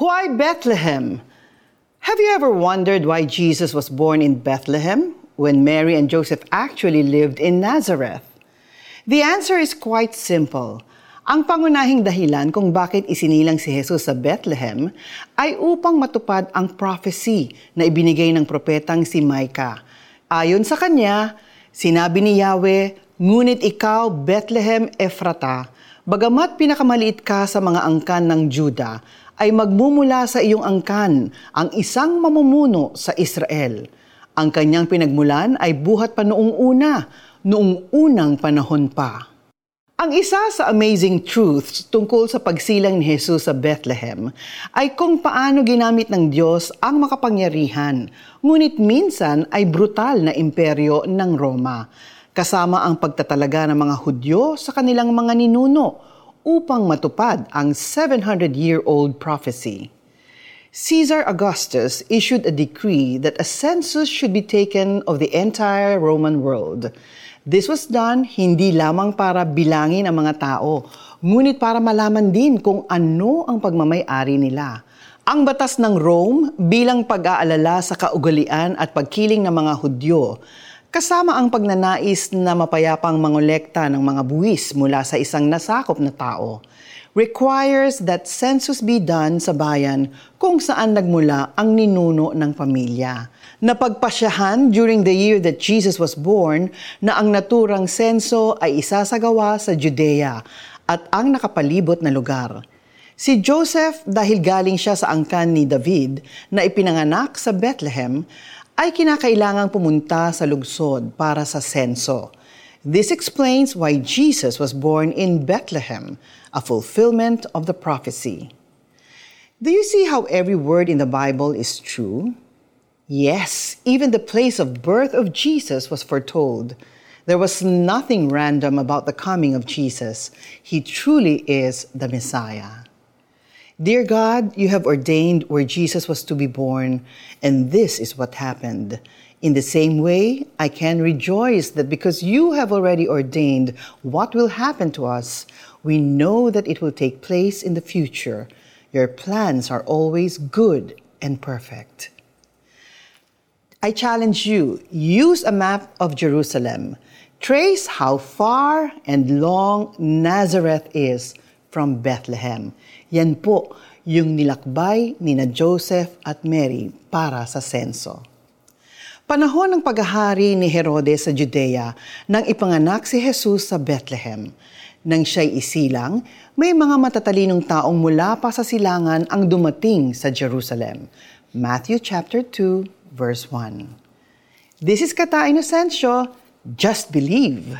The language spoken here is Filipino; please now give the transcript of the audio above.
Why Bethlehem? Have you ever wondered why Jesus was born in Bethlehem when Mary and Joseph actually lived in Nazareth? The answer is quite simple. Ang pangunahing dahilan kung bakit isinilang si Jesus sa Bethlehem ay upang matupad ang prophecy na ibinigay ng propetang si Micah. Ayon sa kanya, sinabi ni Yahweh, Ngunit ikaw, Bethlehem Ephrata, bagamat pinakamaliit ka sa mga angkan ng Juda, ay magmumula sa iyong angkan ang isang mamumuno sa Israel. Ang kanyang pinagmulan ay buhat pa noong una, noong unang panahon pa. Ang isa sa amazing truths tungkol sa pagsilang ni Jesus sa Bethlehem ay kung paano ginamit ng Diyos ang makapangyarihan, ngunit minsan ay brutal na imperyo ng Roma, kasama ang pagtatalaga ng mga Hudyo sa kanilang mga ninuno upang matupad ang 700-year-old prophecy. Caesar Augustus issued a decree that a census should be taken of the entire Roman world. This was done hindi lamang para bilangin ang mga tao, ngunit para malaman din kung ano ang pagmamay-ari nila. Ang batas ng Rome bilang pag-aalala sa kaugalian at pagkiling ng mga Hudyo, kasama ang pagnanais na mapayapang mangolekta ng mga buwis mula sa isang nasakop na tao, requires that census be done sa bayan kung saan nagmula ang ninuno ng pamilya napagpasyahan during the year that Jesus was born na ang naturang senso ay isasagawa sa Judea at ang nakapalibot na lugar. Si Joseph, dahil galing siya sa angkan ni David na ipinanganak sa Bethlehem, ay kinakailangang pumunta sa lugsod para sa senso. This explains why Jesus was born in Bethlehem, a fulfillment of the prophecy. Do you see how every word in the Bible is true? Yes, even the place of birth of Jesus was foretold. There was nothing random about the coming of Jesus. He truly is the Messiah. Dear God, you have ordained where Jesus was to be born, and this is what happened. In the same way, I can rejoice that because you have already ordained what will happen to us, we know that it will take place in the future. Your plans are always good and perfect. I challenge you, use a map of Jerusalem. Trace how far and long Nazareth is from Bethlehem. Yan po yung nilakbay ni na Joseph at Mary para sa senso. Panahon ng paghahari ni Herodes sa Judea nang ipanganak si Jesus sa Bethlehem. Nang siya'y isilang, may mga matatalinong taong mula pa sa silangan ang dumating sa Jerusalem. Matthew chapter 2 verse 1. This is Kata Inocencio, just believe.